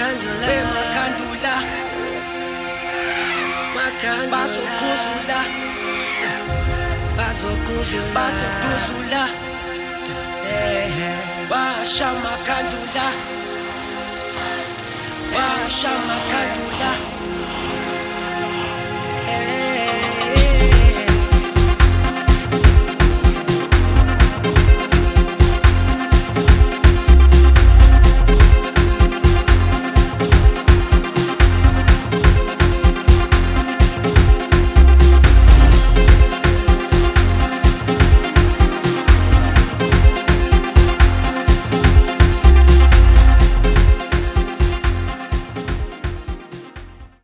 Makandula, hey, Makandula, Makandula, Baso Kuzula, Baso Kuzula, Baso Kuzula, Basha Makandula, Basha